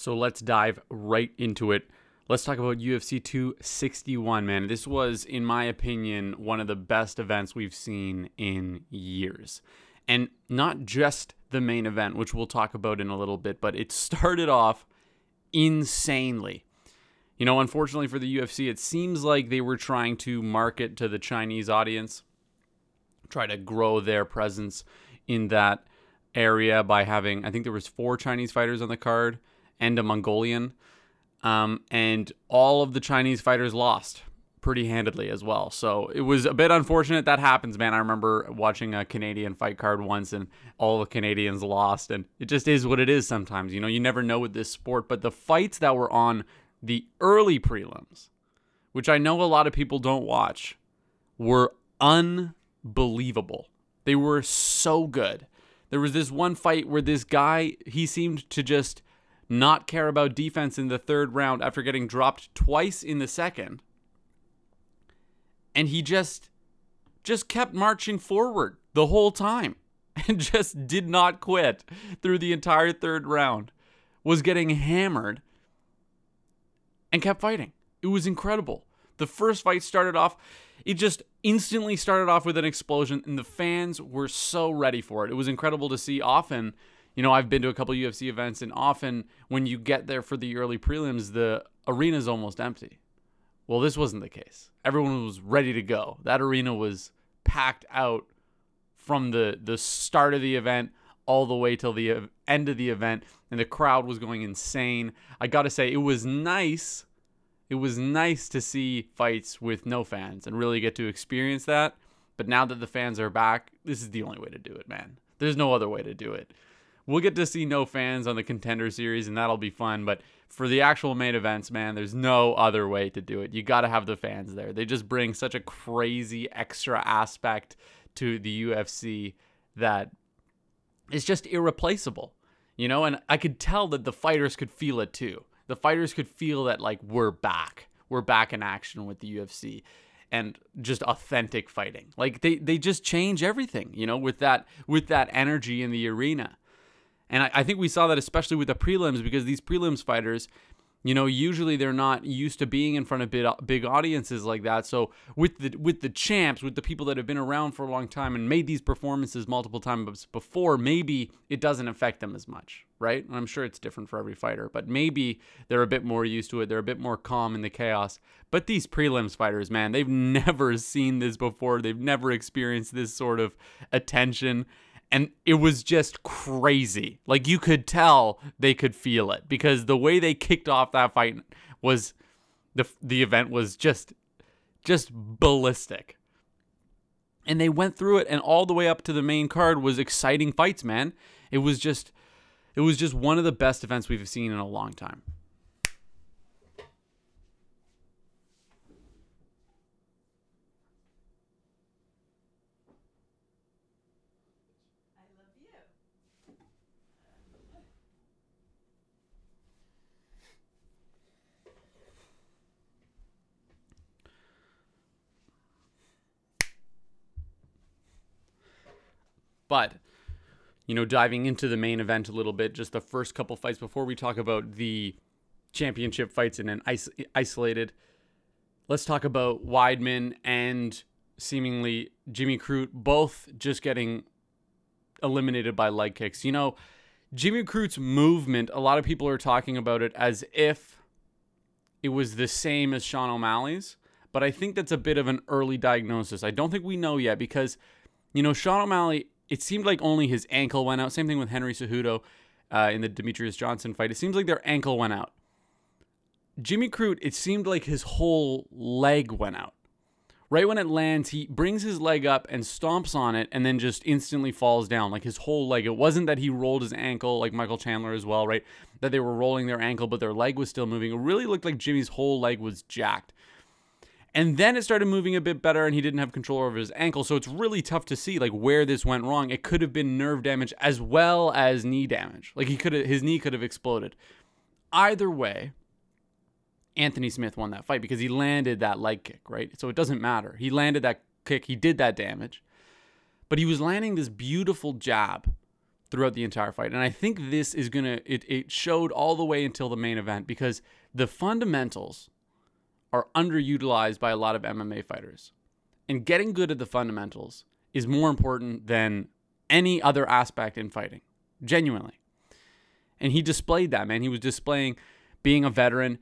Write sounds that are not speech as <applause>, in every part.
So let's dive right into it. Let's talk about UFC 261, man. This was, in my opinion, one of the best events we've seen in years. And not just the main event, which we'll talk about in a little bit, but it <laughs> started off insanely. You know, unfortunately for the UFC, it seems like they were trying to market to the Chinese audience, try to grow their presence in that area by having I think there was four Chinese fighters on the card and a Mongolian. Um, and all of the Chinese fighters lost pretty handedly as well. So it was a bit unfortunate that happens, man. I remember watching a Canadian fight card once and all the Canadians lost, and it just is what it is sometimes. You know, you never know with this sport. But the fights that were on the early prelims, which I know a lot of people don't watch, were unbelievable. They were so good. There was this one fight where this guy, he seemed to just not care about defense in the third round after getting dropped twice in the second. And he just just kept marching forward the whole time <laughs> and just did not quit through the entire third round. Was getting hammered and kept fighting. It was incredible. The first fight started off it just instantly started off with an explosion and the fans were so ready for it. It was incredible to see often you know, I've been to a couple UFC events, and often when you get there for the early prelims, the arena is almost empty. Well, this wasn't the case. Everyone was ready to go. That arena was packed out from the the start of the event all the way till the end of the event, and the crowd was going insane. I got to say, it was nice. It was nice to see fights with no fans and really get to experience that. But now that the fans are back, this is the only way to do it, man. There's no other way to do it. We'll get to see no fans on the contender series, and that'll be fun. But for the actual main events, man, there's no other way to do it. You got to have the fans there. They just bring such a crazy extra aspect to the UFC that is just irreplaceable, you know? And I could tell that the fighters could feel it too. The fighters could feel that, like, we're back. We're back in action with the UFC and just authentic fighting. Like they they just change everything, you know, with that with that energy in the arena. And I, I think we saw that especially with the prelims because these prelims fighters, you know, usually they're not used to being in front of big, big audiences like that. So with the with the champs, with the people that have been around for a long time and made these performances multiple times before, maybe it doesn't affect them as much, right? And I'm sure it's different for every fighter, but maybe they're a bit more used to it. They're a bit more calm in the chaos. But these prelims fighters, man, they've <laughs> never seen this before. They've never experienced this sort of attention and it was just crazy. Like you could tell they could feel it because the way they kicked off that fight was the the event was just just ballistic. And they went through it and all the way up to the main card was exciting fights, man. It was just it was just one of the best events we've seen in a long time. But, you know, diving into the main event a little bit, just the first couple fights before we talk about the championship fights in an is- isolated, let's talk about Weidman and seemingly Jimmy Crute both just getting eliminated by leg kicks. You know, Jimmy Crute's movement, a lot of people are talking about it as if it was the same as Sean O'Malley's, but I think that's a bit of an early diagnosis. I don't think we know yet because, you know, Sean O'Malley it seemed like only his ankle went out. Same thing with Henry Cejudo uh, in the Demetrious Johnson fight. It seems like their ankle went out. Jimmy Crute, it seemed like his whole leg went out. Right when it lands, he brings his leg up and stomps on it and then just instantly falls down, like his whole leg. It wasn't that he rolled his ankle, like Michael Chandler as well, right? That they were rolling their ankle, but their leg was still moving. It really looked like Jimmy's whole leg was jacked. And then it started moving a bit better and he didn't have control over his ankle. So it's really tough to see like where this went wrong. It could have been nerve damage as well as knee damage. Like he could have his knee could have exploded. Either way, Anthony Smith won that fight because he landed that leg kick, right? So it doesn't matter. He landed that kick, he did that damage. But he was landing this beautiful jab throughout the entire fight. And I think this is going to, it, it showed all the way until the main event because the fundamentals are underutilized by a lot of MMA fighters. And getting good at the fundamentals is more important than any other aspect in fighting, genuinely. And he displayed that, man. He was displaying being a veteran,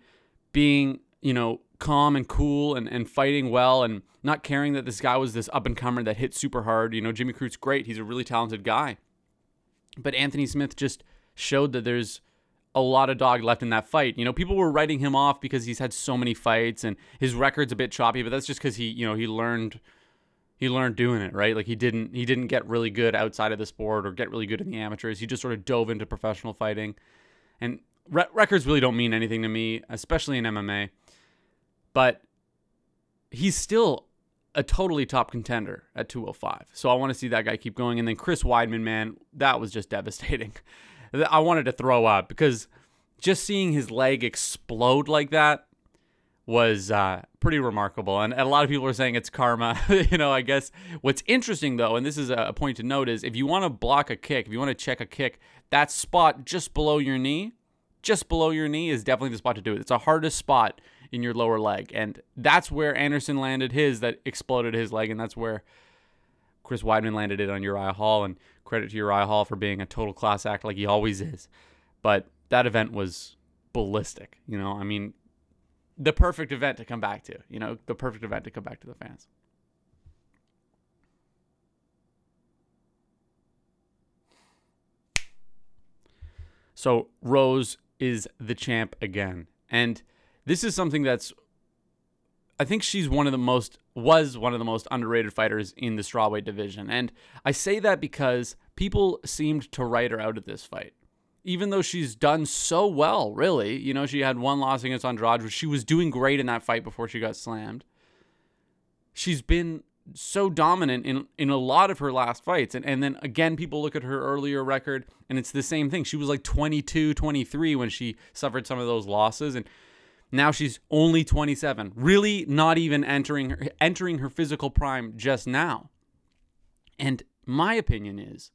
being, you know, calm and cool and, and fighting well and not caring that this guy was this up and comer that hit super hard. You know, Jimmy Crute's great. He's a really talented guy. But Anthony Smith just showed that there's a lot of dog left in that fight. You know, people were writing him off because he's had so many fights and his record's a bit choppy, but that's just because he, you know, he learned he learned doing it, right? Like he didn't he didn't get really good outside of the sport or get really good in the amateurs. He just sort of dove into professional fighting. And re- records really don't mean anything to me, especially in MMA. But he's still a totally top contender at 205. So I want to see that guy keep going. And then Chris Weidman, man, that was just devastating. <laughs> I wanted to throw up because just seeing his leg explode like that was uh, pretty remarkable. And a lot of people are saying it's karma. <laughs> you know, I guess what's interesting though, and this is a point to note, is if you want to block a kick, if you want to check a kick, that spot just below your knee, just below your knee is definitely the spot to do it. It's the hardest spot in your lower leg. And that's where Anderson landed his that exploded his leg. And that's where Chris Weidman landed it on Uriah Hall. And credit to Uriah Hall for being a total class act like he always is. But that event was ballistic. You know, I mean, the perfect event to come back to. You know, the perfect event to come back to the fans. So Rose is the champ again. And this is something that's I think she's one of the most was one of the most underrated fighters in the strawweight division. And I say that because people seemed to write her out of this fight. Even though she's done so well, really. You know, she had one loss against Andrade, which she was doing great in that fight before she got slammed. She's been so dominant in in a lot of her last fights and and then again people look at her earlier record and it's the same thing she was like 22 23 when she suffered some of those losses and now she's only 27, really not even entering her, entering her physical prime just now. And my opinion is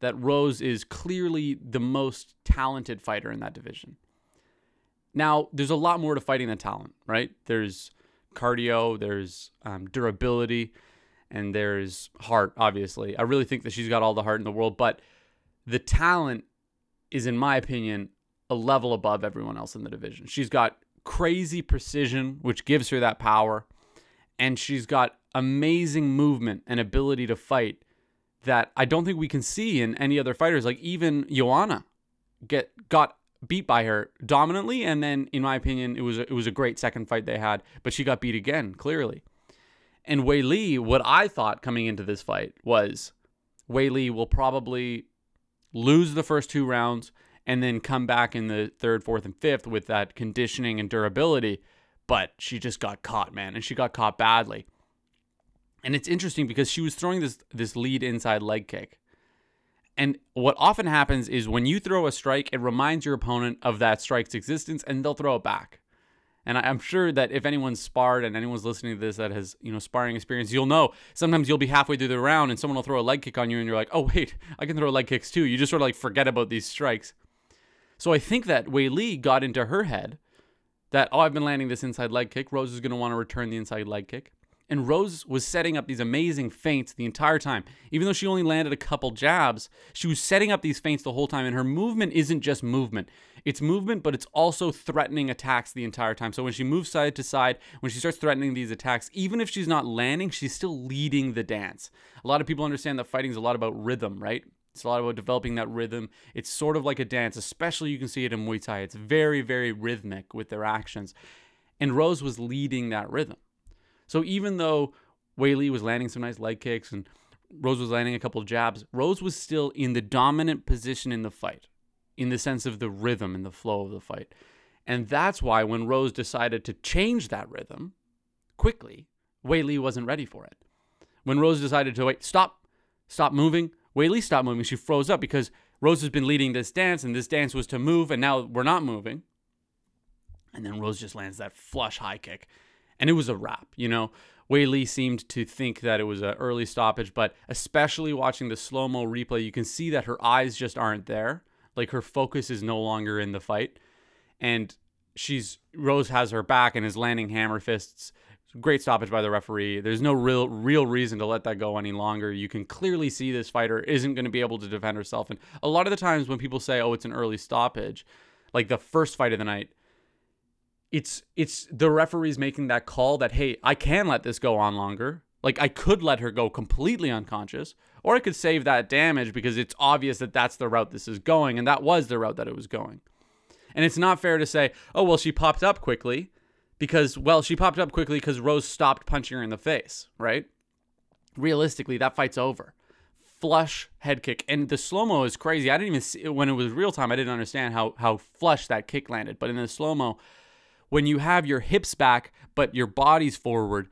that Rose is clearly the most talented fighter in that division. Now, there's a lot more to fighting than talent, right? There's cardio, there's um, durability, and there's heart, obviously. I really think that she's got all the heart in the world, but the talent is, in my opinion, a level above everyone else in the division. She's got crazy precision, which gives her that power. And she's got amazing movement and ability to fight that I don't think we can see in any other fighters. Like even Joanna get got beat by her dominantly, and then in my opinion, it was a, it was a great second fight they had, but she got beat again clearly. And Weili, what I thought coming into this fight was Weili will probably lose the first two rounds and then come back in the third, fourth, and fifth with that conditioning and durability. But she just got caught, man, and she got caught badly. And it's interesting because she was throwing this this lead inside leg kick. And what often happens is when you throw a strike, it reminds your opponent of that strike's existence and they'll throw it back. And I'm sure that if anyone's sparred and anyone's listening to this that has, you know, sparring experience, you'll know sometimes you'll be halfway through the round and someone will throw a leg kick on you and you're like, oh, wait, I can throw leg kicks too. You just sort of like forget about these strikes. So I think that Weili got into her head that, oh, I've been landing this inside leg kick. Rose is going to want to return the inside leg kick. And Rose was setting up these amazing feints the entire time. Even though she only landed a couple jabs, she was setting up these feints the whole time. And her movement isn't just movement, it's movement, but it's also threatening attacks the entire time. So when she moves side to side, when she starts threatening these attacks, even if she's not landing, she's still leading the dance. A lot of people understand that fighting is a lot about rhythm, right? It's a lot about developing that rhythm. It's sort of like a dance, especially you can see it in Muay Thai. It's very, very rhythmic with their actions. And Rose was leading that rhythm. So even though Weili was landing some nice leg kicks and Rose was landing a couple jabs, Rose was still in the dominant position in the fight, in the sense of the rhythm and the flow of the fight. And that's why when Rose decided to change that rhythm quickly, Weili wasn't ready for it. When Rose decided to wait, stop, stop moving, Weili stopped moving. She froze up because Rose has been leading this dance, and this dance was to move, and now we're not moving. And then Rose just lands that flush high kick. And it was a wrap, you know. Weili seemed to think that it was an early stoppage, but especially watching the slow mo replay, you can see that her eyes just aren't there. Like her focus is no longer in the fight. And she's Rose has her back and is landing hammer fists. Great stoppage by the referee. There's no real real reason to let that go any longer. You can clearly see this fighter isn't going to be able to defend herself. And a lot of the times when people say, "Oh, it's an early stoppage," like the first fight of the night, it's it's the referees making that call that hey, I can let this go on longer. Like I could let her go completely unconscious, or I could save that damage because it's obvious that that's the route this is going, and that was the route that it was going. And it's not fair to say, oh well, she popped up quickly, because well, she popped up quickly because Rose stopped punching her in the face, right? Realistically, that fight's over. Flush head kick, and the slow mo is crazy. I didn't even see when it was real time. I didn't understand how how flush that kick landed, but in the slow mo when you have your hips back but your body's forward,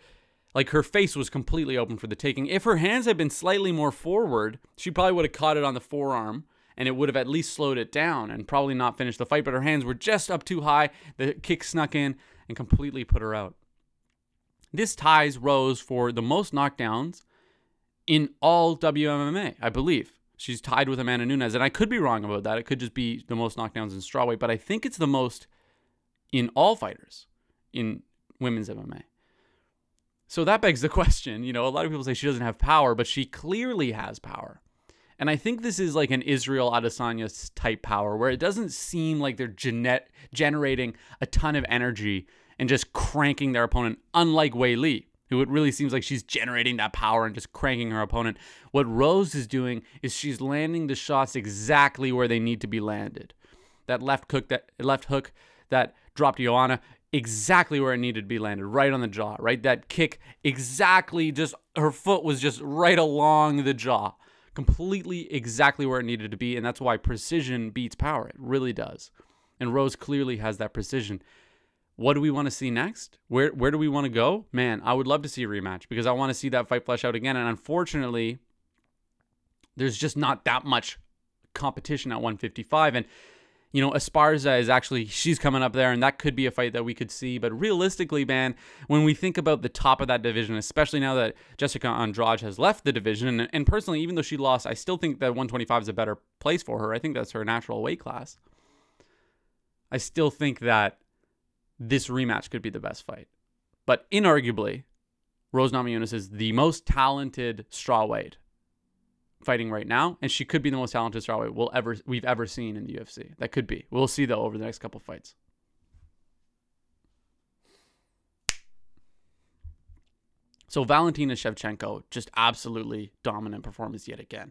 like her face was completely open for the taking. If her hands had been slightly more forward, she probably would have caught it on the forearm and it would have at least slowed it down and probably not finished the fight. But her hands were just up too high. The kick snuck in and completely put her out. This ties Rose for the most knockdowns in all WMMA, I believe. She's tied with Amanda Nunes, and I could be wrong about that. It could just be the most knockdowns in strawweight, but I think it's the most in all fighters in women's MMA. So that begs the question, you know, a lot of people say she doesn't have power, but she clearly has power. And I think this is like an Israel Adesanya type power where it doesn't seem like they're genet- generating a ton of energy and just cranking their opponent, unlike Weili, who it really seems like she's generating that power and just cranking her opponent. What Rose is doing is she's landing the shots exactly where they need to be landed. That left hook, that left hook that dropped Joanna exactly where it needed to be landed, right on the jaw, right? That kick exactly just her foot was just right along the jaw, completely exactly where it needed to be. And that's why precision beats power. It really does. And Rose clearly has that precision. What do we want to see next? Where where do we want to go? Man, I would love to see a rematch because I want to see that fight flesh out again. And unfortunately, there's just not that much competition at 155. And you know, Esparza is actually she's coming up there, and that could be a fight that we could see. But realistically, man, when we think about the top of that division, especially now that Jessica Andrade has left the division, and, and personally, even though she lost, I still think that 125 is a better place for her. I think that's her natural weight class. I still think that this rematch could be the best fight. But inarguably, Rose Namajunas is the most talented strawweight fighting right now, and she could be the most talented strawweight we'll ever we've ever seen in the UFC. That could be. We'll see though over the next couple fights. So Valentina Shevchenko just absolutely dominant performance yet again.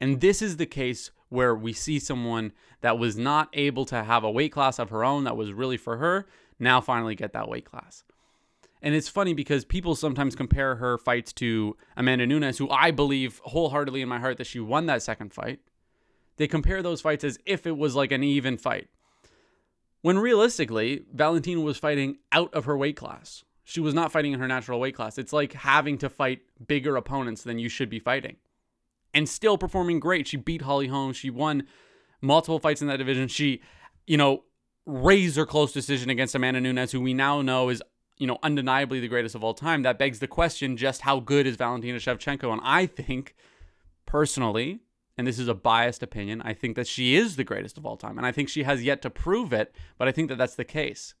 And this is the case where we see someone that was not able to have a weight class of her own that was really for her now finally get that weight class. And it's funny because people sometimes compare her fights to Amanda Nunes, who I believe wholeheartedly in my heart that she won that second fight. They compare those fights as if it was like an even fight. When realistically, Valentina was fighting out of her weight class. She was not fighting in her natural weight class. It's like having to fight bigger opponents than you should be fighting. And still performing great. She beat Holly Holm. She won multiple fights in that division. She, you know, razor close decision against Amanda Nunes, who we now know is you know, undeniably the greatest of all time, that begs the question just how good is Valentina Shevchenko? And I think, personally, and this is a biased opinion, I think that she is the greatest of all time. And I think she has yet to prove it, but I think that that's the case.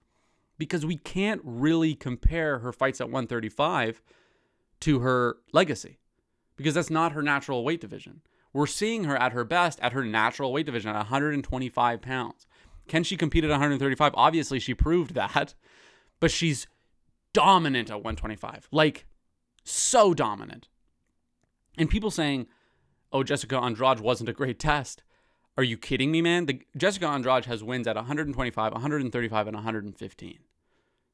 Because we can't really compare her fights at 135 to her legacy, because that's not her natural weight division. We're seeing her at her best at her natural weight division at 125 pounds. Can she compete at 135? Obviously, she proved that, but she's dominant at 125. Like, so dominant. And people saying, oh, Jessica Andrade wasn't a great test. Are you kidding me, man? The, Jessica Andrade has wins at 125, 135, and 115.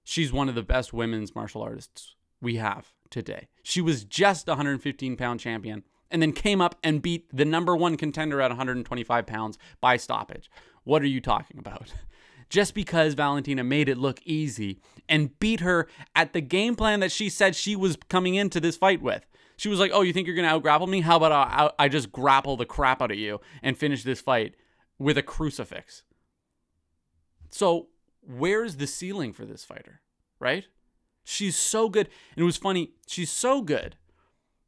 She's one of the best women's martial artists we have today. She was just a 115 pound champion and then came up and beat the number one contender at 125 pounds by stoppage. What are you talking about? <laughs> just because Valentina made it look easy and beat her at the game plan that she said she was coming into this fight with. She was like, "Oh, you think you're gonna out grapple me? How about I, I just grapple the crap out of you and finish this fight with a crucifix?" So where's the ceiling for this fighter, right? She's so good. And it was funny, she's so good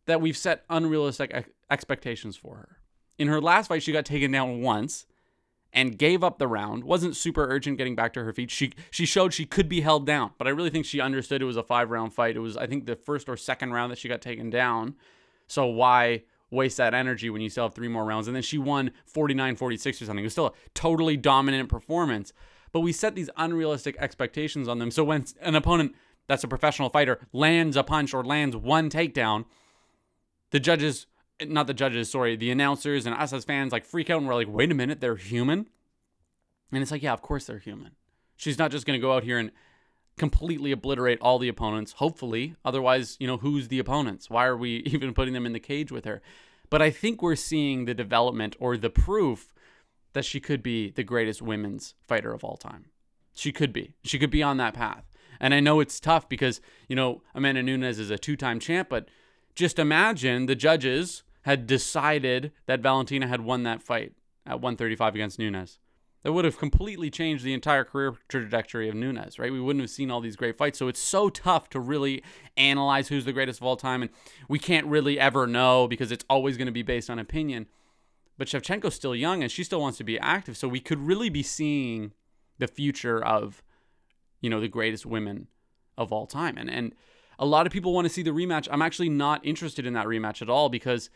that we've set unrealistic expectations for her. In her last fight, she got taken down once and gave up the round. wasn't super urgent getting back to her feet. She she showed she could be held down, but I really think she understood it was a five round fight. It was I think the first or second round that she got taken down. So why waste that energy when you still have three more rounds? And then she won 49-46 or something. It was still a totally dominant performance. But we set these unrealistic expectations on them. So when an opponent that's a professional fighter lands a punch or lands one takedown, the judges not the judges, sorry, the announcers and us as fans like freak out and we're like, wait a minute, they're human. And it's like, yeah, of course they're human. She's not just going to go out here and completely obliterate all the opponents, hopefully. Otherwise, you know, who's the opponents? Why are we <laughs> even putting them in the cage with her? But I think we're seeing the development or the proof that she could be the greatest women's fighter of all time. She could be. She could be on that path. And I know it's tough because, you know, Amanda Nunes is a two time champ, but just imagine the judges had decided that Valentina had won that fight at 135 against Nunes. That would have completely changed the entire career trajectory of Nunes, right? We wouldn't have seen all these great fights. So it's so tough to really analyze who's the greatest of all time. And we can't really ever know because it's always going to be based on opinion. But Shevchenko's still young and she still wants to be active. So we could really be seeing the future of, you know, the greatest women of all time. And, and a lot of people want to see the rematch. I'm actually not interested in that rematch at all because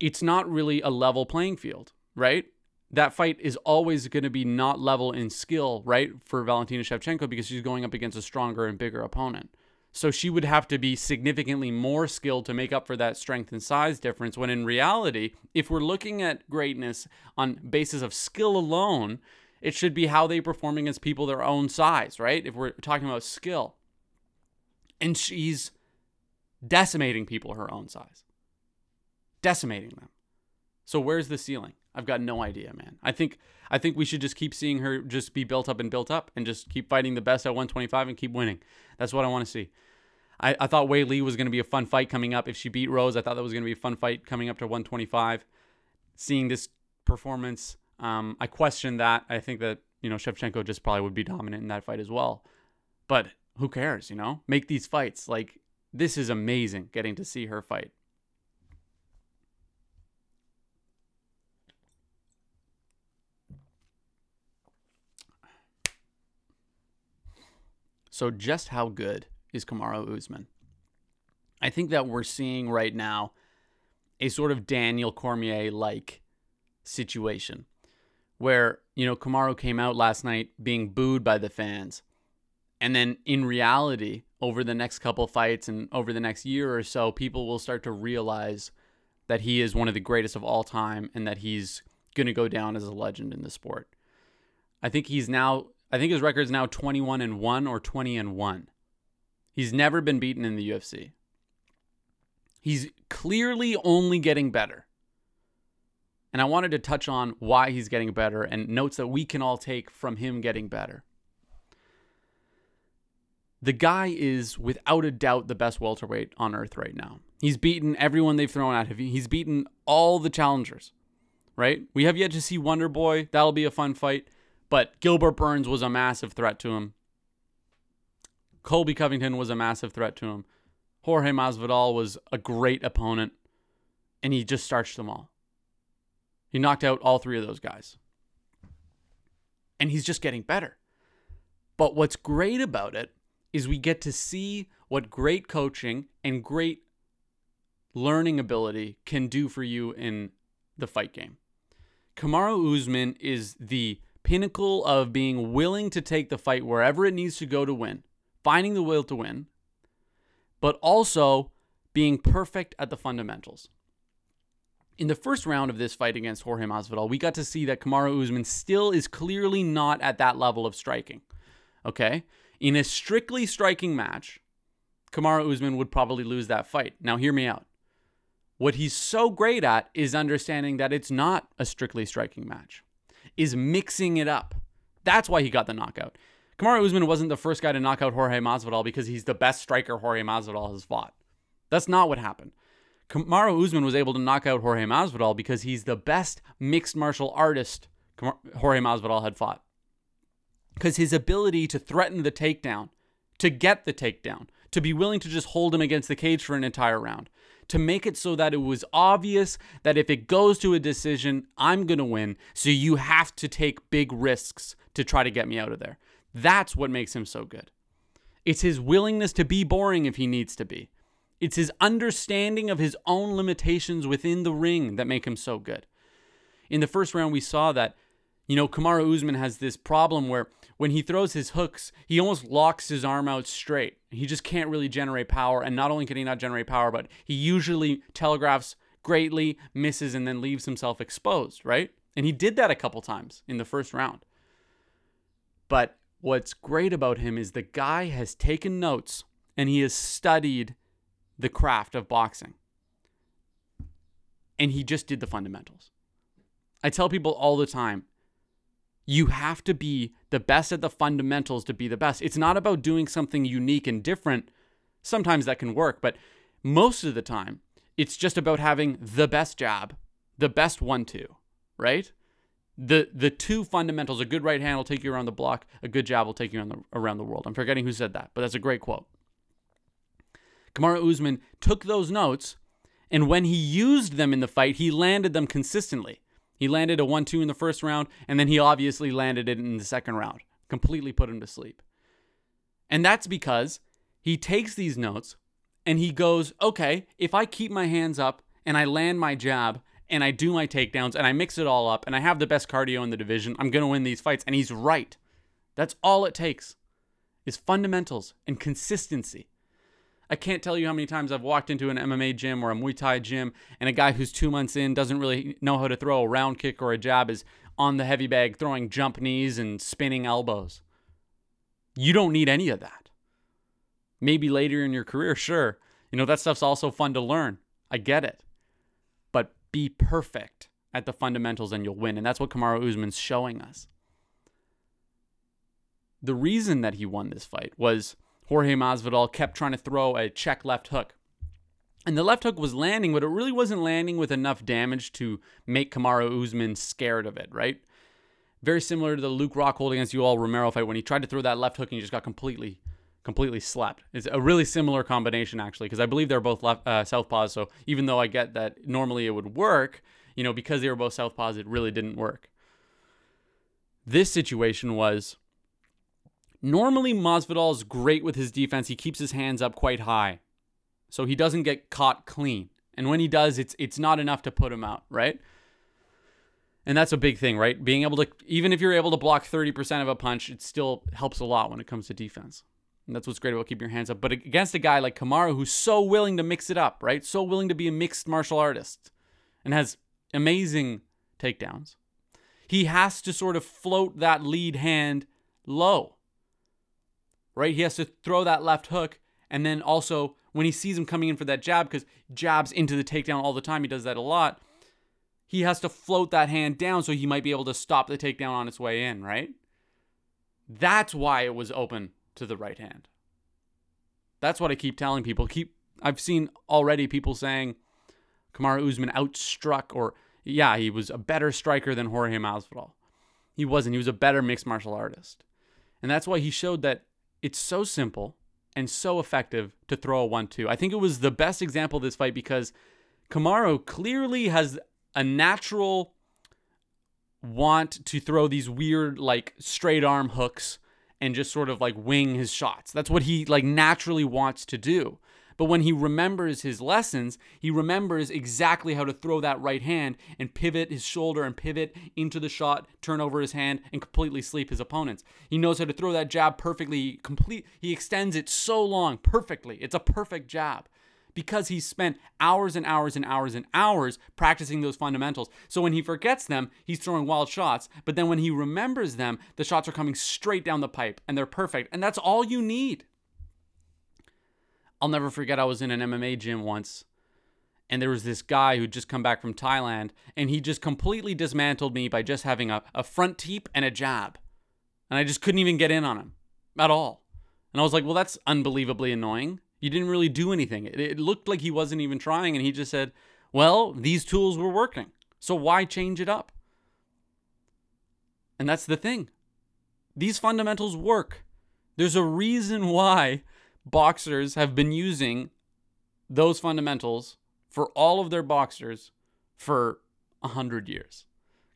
it's not really a level playing field, right? That fight is always going to be not level in skill, right, for Valentina Shevchenko because she's going up against a stronger and bigger opponent. So she would have to be significantly more skilled to make up for that strength and size difference. When in reality, if we're looking at greatness on basis of skill alone, it should be how they perform against people their own size, right? If we're talking about skill. And she's decimating people her own size decimating them. So where's the ceiling? I've got no idea, man. I think I think we should just keep seeing her just be built up and built up and just keep fighting the best at 125 and keep winning. That's what I want to see. I, I thought Weili was going to be a fun fight coming up. If she beat Rose, I thought that was going to be a fun fight coming up to 125. Seeing this performance, um, I question that. I think that, you know, Shevchenko just probably would be dominant in that fight as well. But who cares, you know? Make these fights. Like, this is amazing getting to see her fight. So, just how good is Kamaru Usman? I think that we're seeing right now a sort of Daniel Cormier like situation where, you know, Kamaru came out last night being booed by the fans. And then in reality, over the next couple fights and over the next year or so, people will start to realize that he is one of the greatest of all time and that he's going to go down as a legend in the sport. I think he's now I think his record is now 21 and 1 or 20 and 1. He's never been beaten in the UFC. He's clearly only getting better. And I wanted to touch on why he's getting better and notes that we can all take from him getting better. The guy is without a doubt the best welterweight on earth right now. He's beaten everyone they've thrown at him. He's beaten all the challengers, right? We have yet to see Wonder Boy. That'll be a fun fight. But Gilbert Burns was a massive threat to him. Colby Covington was a massive threat to him. Jorge Masvidal was a great opponent, and he just starched them all. He knocked out all three of those guys. And he's just getting better. But what's great about it is we get to see what great coaching and great learning ability can do for you in the fight game. Kamaru Usman is the pinnacle of being willing to take the fight wherever it needs to go to win, finding the will to win, but also being perfect at the fundamentals. In the first round of this fight against Jorge Masvidal, we got to see that Kamaru Usman still is clearly not at that level of striking. Okay? In a strictly striking match, Kamaru Usman would probably lose that fight. Now, hear me out. What he's so great at is understanding that it's not a strictly striking match is mixing it up. That's why he got the knockout. Kamaru Usman wasn't the first guy to knock out Jorge Masvidal because he's the best striker Jorge Masvidal has fought. That's not what happened. Kamaru Usman was able to knock out Jorge Masvidal because he's the best mixed martial artist Jorge Masvidal had fought. Because his ability to threaten the takedown to get the takedown, to be willing to just hold him against the cage for an entire round, to make it so that it was obvious that if it goes to a decision, I'm going to win. So you have to take big risks to try to get me out of there. That's what makes him so good. It's his willingness to be boring if he needs to be. It's his understanding of his own limitations within the ring that make him so good. In the first round, we saw that, you know, Kamaru Usman has this problem where when he throws his hooks, he almost locks his arm out straight. He just can't really generate power. And not only can he not generate power, but he usually telegraphs greatly, misses, and then leaves himself exposed, right? And he did that a couple times in the first round. But what's great about him is the guy has taken notes and he has studied the craft of boxing. And he just did the fundamentals. I tell people all the time you have to be the best at the fundamentals to be the best. It's not about doing something unique and different. Sometimes that can work, but most of the time, it's just about having the best jab, the best one two, right? The the two fundamentals, a good right hand will take you around the block, a good jab will take you around the, around the world. I'm forgetting who said that, but that's a great quote. Kamaru Usman took those notes, and when he used them in the fight, he landed them consistently. He landed a 1 2 in the first round, and then he obviously landed it in the second round. Completely put him to sleep. And that's because he takes these notes and he goes, okay, if I keep my hands up and I land my jab and I do my takedowns and I mix it all up and I have the best cardio in the division, I'm going to win these fights. And he's right. That's all it takes is fundamentals and consistency. I can't tell you how many times I've walked into an MMA gym or a Muay Thai gym and a guy who's two months in doesn't really know how to throw a round kick or a jab is on the heavy bag throwing jump knees and spinning elbows. You don't need any of that. Maybe later in your career, sure. You know, that stuff's also fun to learn. I get it. But be perfect at the fundamentals and you'll win. And that's what Kamaru Usman's showing us. The reason that he won this fight was Jorge Masvidal kept trying to throw a check left hook. And the left hook was landing, but it really wasn't landing with enough damage to make Kamaru Usman scared of it, right? Very similar to the Luke Rockhold against Yoel Romero fight when he tried to throw that left hook and he just got completely, completely slapped. It's a really similar combination actually, because I believe they're both left uh, southpaws. So even though I get that normally it would work, you know, because they were both southpaws, it really didn't work. This situation was Normally, Masvidal is great with his defense. He keeps his hands up quite high, so he doesn't get caught clean. And when he does, it's it's not enough to put him out, right? And that's a big thing, right? Being able to, even if you're able to block 30% of a punch, it still helps a lot when it comes to defense. And that's what's great about keeping your hands up. But against a guy like Kamaru who's so willing to mix it up, right? So willing to be a mixed martial artist and has amazing takedowns, he has to sort of float that lead hand low right? He has to throw that left hook. And then also, when he sees him coming in for that jab, because jabs into the takedown all the time, he does that a lot. He has to float that hand down so he might be able to stop the takedown on its way in, right? That's why it was open to the right hand. That's what I keep telling people. Keep I've seen already people saying Kamaru Usman outstruck or yeah, he was a better striker than Jorge Masvidal. He wasn't. He was a better mixed martial artist. And that's why he showed that it's so simple and so effective to throw a 1 2. I think it was the best example of this fight because Kamaru clearly has a natural want to throw these weird, like, straight arm hooks and just sort of like wing his shots. That's what he like naturally wants to do. But when he remembers his lessons, he remembers exactly how to throw that right hand and pivot his shoulder and pivot into the shot, turn over his hand, and completely sleep his opponents. He knows how to throw that jab perfectly. Complete. He extends it so long perfectly. It's a perfect jab because he spent hours and hours and hours and hours practicing those fundamentals. So when he forgets them, he's throwing wild shots. But then when he remembers them, the shots are coming straight down the pipe and they're perfect. And that's all you need. I'll never forget I was in an MMA gym once and there was this guy who'd just come back from Thailand and he just completely dismantled me by just having a, a front teep and a jab. And I just couldn't even get in on him at all. And I was like, well, that's unbelievably annoying. You didn't really do anything. It, it looked like he wasn't even trying. And he just said, well, these tools were working. So why change it up? And that's the thing. These fundamentals work. There's a reason why boxers have been using those fundamentals for all of their boxers for a hundred years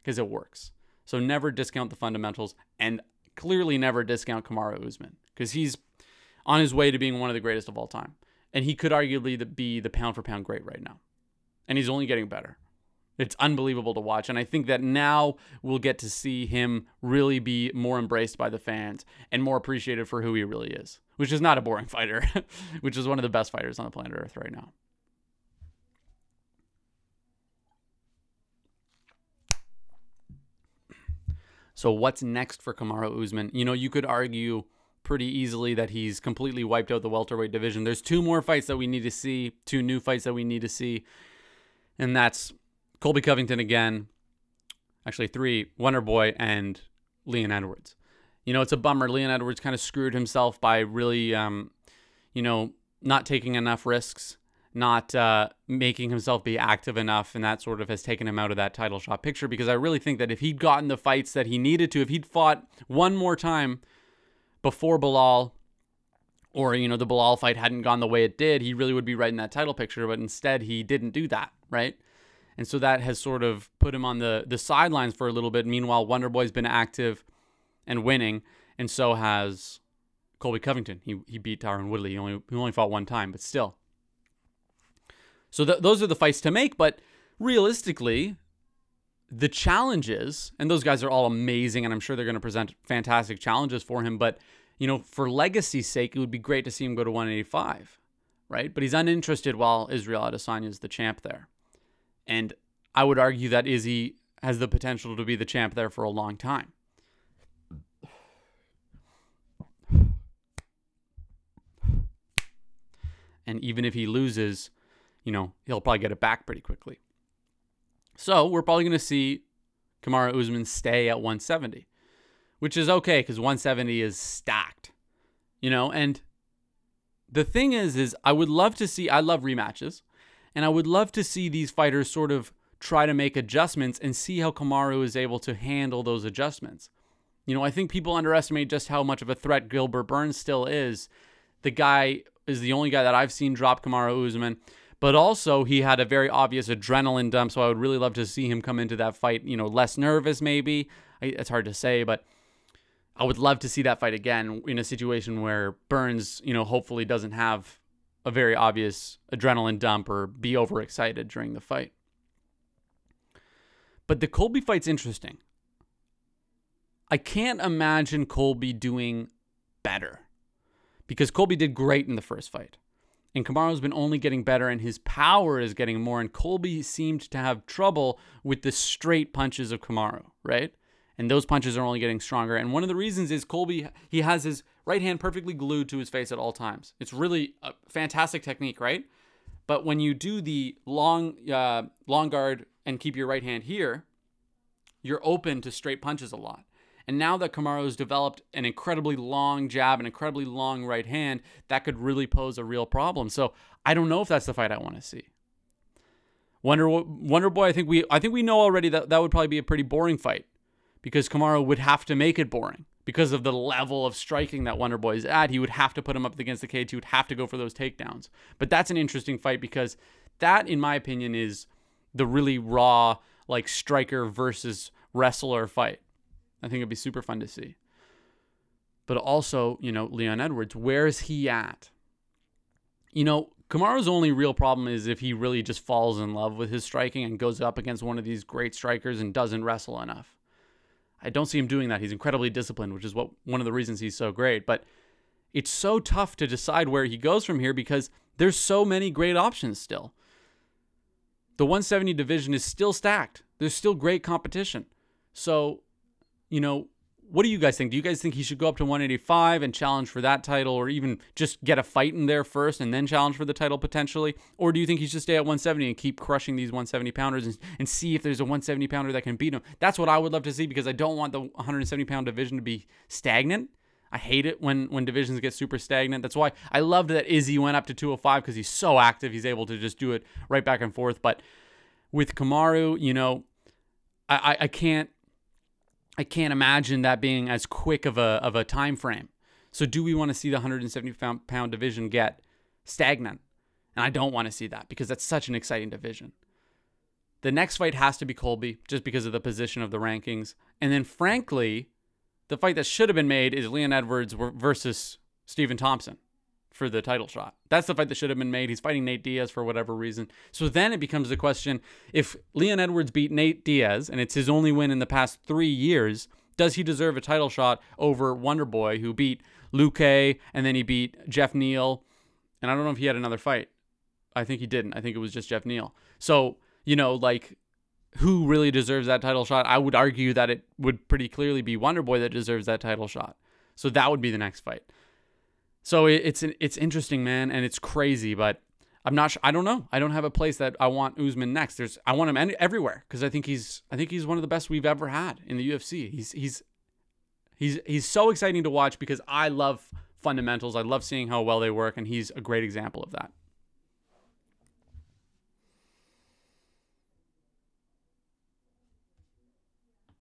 because it works. So never discount the fundamentals and clearly never discount Kamaru Usman because he's on his way to being one of the greatest of all time. And he could arguably be the pound for pound great right now. And he's only getting better. It's unbelievable to watch. And I think that now we'll get to see him really be more embraced by the fans and more appreciated for who he really is, which is not a boring <laughs> fighter, which is one of the best fighters on the planet Earth right now. So what's next for Kamaru Usman? You know, you could argue pretty easily that he's completely wiped out the welterweight division. There's two more fights that we need to see, two new fights that we need to see. And that's Colby Covington again. Actually, three Wonder Boy and Leon Edwards. You know, it's a bummer. Leon Edwards kind of screwed himself by really, um, you know, not taking enough risks, not uh, making himself be active enough, and that sort of has taken him out of that title shot picture. Because I really think that if he'd gotten the fights that he needed to, if he'd fought one more time before Belal, or you know the Belal fight hadn't gone the way it did, he really would be right in that title picture. But instead, he didn't do that, right? And so that has sort of put him on the the sidelines for a little bit. Meanwhile, Wonder Boy's been active and winning, and so has Colby Covington. He he beat Tyron Woodley. He only he only fought one time, but still. So th- those are the fights to make, but realistically, the challenges, and those guys are all amazing, and I'm sure they're going to present fantastic challenges for him. But you know, for legacy's sake, it would be great to see him go to 185, right? But he's uninterested while Israel Adesanya is the champ there. And I would argue that Izzy has the potential to be the champ there for a long time. And even if he loses, you know, he'll probably get it back pretty quickly. So we're probably going to see Kamaru Usman stay at 170, which is okay because 170 is stacked, you know. And the thing is, is I would love to see. I love rematches. And I would love to see these fighters sort of try to make adjustments and see how Kamaru is able to handle those adjustments. You know, I think people underestimate just how much of a threat Gilbert Burns still is. The guy is the only guy that I've seen drop Kamaru Usman, but also he had a very obvious adrenaline dump. So I would really love to see him come into that fight, you know, less nervous maybe. It's hard to say, but I would love to see that fight again in a situation where Burns, you know, hopefully doesn't have a very obvious adrenaline dump or be overexcited during the fight. But the Colby fight's interesting. I can't imagine Colby doing better because Colby did great in the first fight. And Kamaru's been only getting better and his power is getting more. And Colby seemed to have trouble with the straight punches of Kamaru, right? And those punches are only getting stronger. And one of the reasons is Colby, he has his right hand perfectly glued to his face at all times. It's really a fantastic technique, right? But when you do the long uh, long guard and keep your right hand here, you're open to straight punches a lot. And now that has developed an incredibly long jab, an incredibly long right hand, that could really pose a real problem. So I don't know if that's the fight I want to see. Wonder Wonder Boy, I think we I think we know already that that would probably be a pretty boring fight because Kamaru would have to make it boring because of the level of striking that Wonder Boy is at. He would have to put him up against the cage. He would have to go for those takedowns. But that's an interesting fight because that, in my opinion, is the really raw, like striker versus wrestler fight. I think it'd be super fun to see. But also, you know, Leon Edwards, where is he at? You know, Kamaru's only real problem is if he really just falls in love with his striking and goes up against one of these great strikers and doesn't wrestle enough. I don't see him doing that. He's incredibly disciplined, which is what one of the reasons he's so great. But it's so tough to decide where he goes from here because there's so many great options still. The 170 division is still stacked. There's still great competition. So, you know, what do you guys think? Do you guys think he should go up to 185 and challenge for that title, or even just get a fight in there first and then challenge for the title potentially? Or do you think he should stay at 170 and keep crushing these 170 pounders and, and see if there's a 170 pounder that can beat him? That's what I would love to see because I don't want the 170 pound division to be stagnant. I hate it when when divisions get super stagnant. That's why I loved that Izzy went up to 205 because he's so active. He's able to just do it right back and forth. But with Kamaru, you know, I, I, I can't I can't imagine that being as quick of a of a time frame. So do we want to see the 170 pound division get stagnant? And I don't want to see that because that's such an exciting division. The next fight has to be Colby just because of the position of the rankings. And then, frankly, the fight that should have been made is Leon Edwards versus Stephen Thompson for the title shot. That's the fight that should have been made. He's fighting Nate Diaz for whatever reason. So then it becomes the question if Leon Edwards beat Nate Diaz and it's his only win in the past three years, does he deserve a title shot over Wonder Boy, who beat Luque and then he beat Geoff Neal? And I don't know if he had another fight. I think he didn't. I think it was just Geoff Neal. So, you know, like who really deserves that title shot? I would argue that it would pretty clearly be Wonder Boy that deserves that title shot. So that would be the next fight. So it's it's interesting, man, and it's crazy, but I'm not. Sure, I don't know. I don't have a place that I want Usman next. There's I want him any, everywhere because I think he's I think he's one of the best we've ever had in the UFC. He's he's he's he's so exciting to watch because I love fundamentals. I love seeing how well they work, and he's a great example of that.